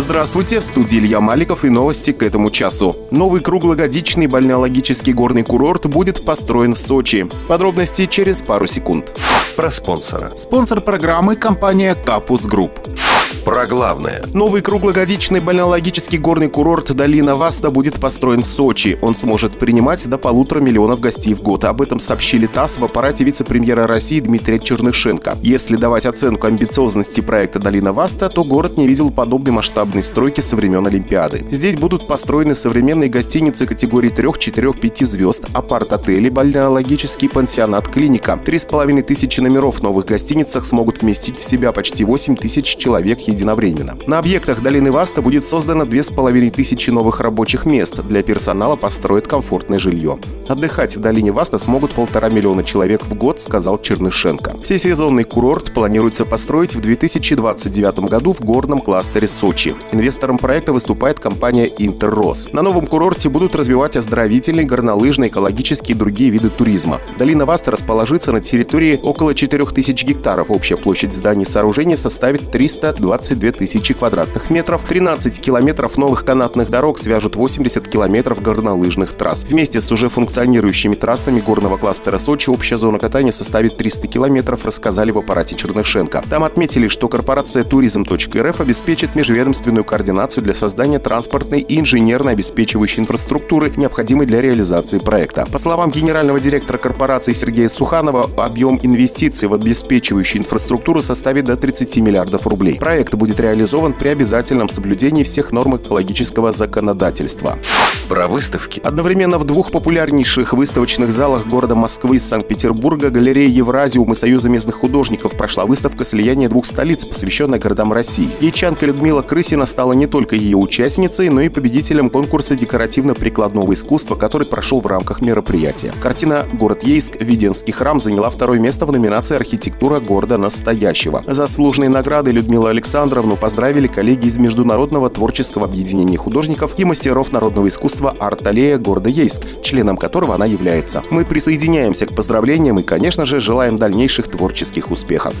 Здравствуйте, в студии Илья Маликов и новости к этому часу. Новый круглогодичный бальнеологический горный курорт будет построен в Сочи. Подробности через пару секунд. Про спонсора. Спонсор программы – компания «Капус Групп». Про главное. Новый круглогодичный бальнеологический горный курорт «Долина Васта» будет построен в Сочи. Он сможет принимать до полутора миллионов гостей в год. Об этом сообщили ТАСС в аппарате вице-премьера России Дмитрия Чернышенко. Если давать оценку амбициозности проекта «Долина Васта», то город не видел подобной масштабной стройки со времен Олимпиады. Здесь будут построены современные гостиницы категории 3, 4, 5 звезд, апарт-отели, бальнеологический пансионат, клиника. Три с половиной тысячи номеров в новых гостиницах смогут вместить в себя почти 8 тысяч человек единовременно. На объектах долины Васта будет создано 2500 новых рабочих мест. Для персонала построят комфортное жилье. Отдыхать в долине Васта смогут полтора миллиона человек в год, сказал Чернышенко. Всесезонный курорт планируется построить в 2029 году в горном кластере Сочи. Инвестором проекта выступает компания «Интеррос». На новом курорте будут развивать оздоровительный, горнолыжный, экологические и другие виды туризма. Долина Васта расположится на территории около 4000 гектаров. Общая площадь зданий и сооружений составит 322 тысячи квадратных метров. 13 километров новых канатных дорог свяжут 80 километров горнолыжных трасс. Вместе с уже функционирующими трассами горного кластера Сочи общая зона катания составит 300 километров, рассказали в аппарате Чернышенко. Там отметили, что корпорация Tourism.рф обеспечит межведомственную координацию для создания транспортной и инженерно обеспечивающей инфраструктуры, необходимой для реализации проекта. По словам генерального директора корпорации Сергея Суханова, объем инвестиций в обеспечивающую инфраструктуру составит до 30 миллиардов рублей. Проект будет реализован при обязательном соблюдении всех норм экологического законодательства. Про выставки. Одновременно в двух популярнейших выставочных залах города Москвы и Санкт-Петербурга галерея Евразиум и Союза местных художников прошла выставка «Слияние двух столиц», посвященная городам России. Ячанка Людмила Крысина стала не только ее участницей, но и победителем конкурса декоративно-прикладного искусства, который прошел в рамках мероприятия. Картина «Город Ейск. Веденский храм» заняла второе место в номинации «Архитектура города настоящего». Заслуженные награды Людмилу Александровну поздравили коллеги из Международного творческого объединения художников и мастеров народного искусства «Арт-аллея» города Ейск, членом которого она является. Мы присоединяемся к поздравлениям и, конечно же, желаем дальнейших творческих успехов.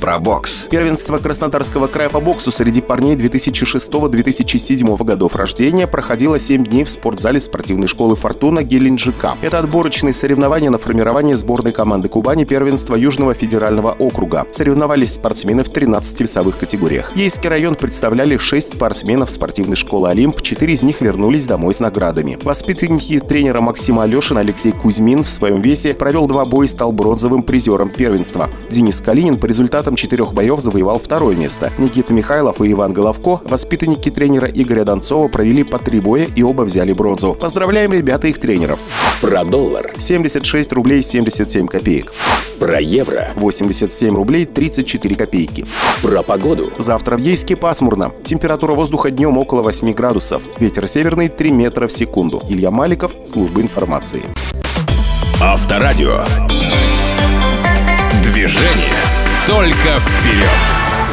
Про бокс. Первенство Краснодарского края по боксу среди парней 2006-2007 годов рождения проходило 7 дней в спортзале спортивной школы «Фортуна» Геленджика. Это отборочные соревнования на формирование сборной команды Кубани первенства Южного федерального округа. Соревновались спортсмены в 13 весовых категориях. Ейский район представляли 6 спортсменов спортивной школы «Олимп», 4 из них вернулись домой с наградами. Воспитанники тренера Максима Алешина Алексей Кузьмин в своем весе провел два боя и стал бронзовым призером первенства. Денис Калинин по результатам четырех боев завоевал второе место. Никита Михайлов и Иван Головко, воспитанники тренера Игоря Донцова, провели по три боя и оба взяли бронзу. Поздравляем ребята их тренеров. Про доллар. 76 рублей 77 копеек. Про евро. 87 рублей 34 копейки. Про погоду. Завтра в Ейске пасмурно. Температура воздуха днем около 8 градусов. Ветер северный 3 метра в секунду. Илья Маликов, служба информации. Авторадио. Движение только вперед.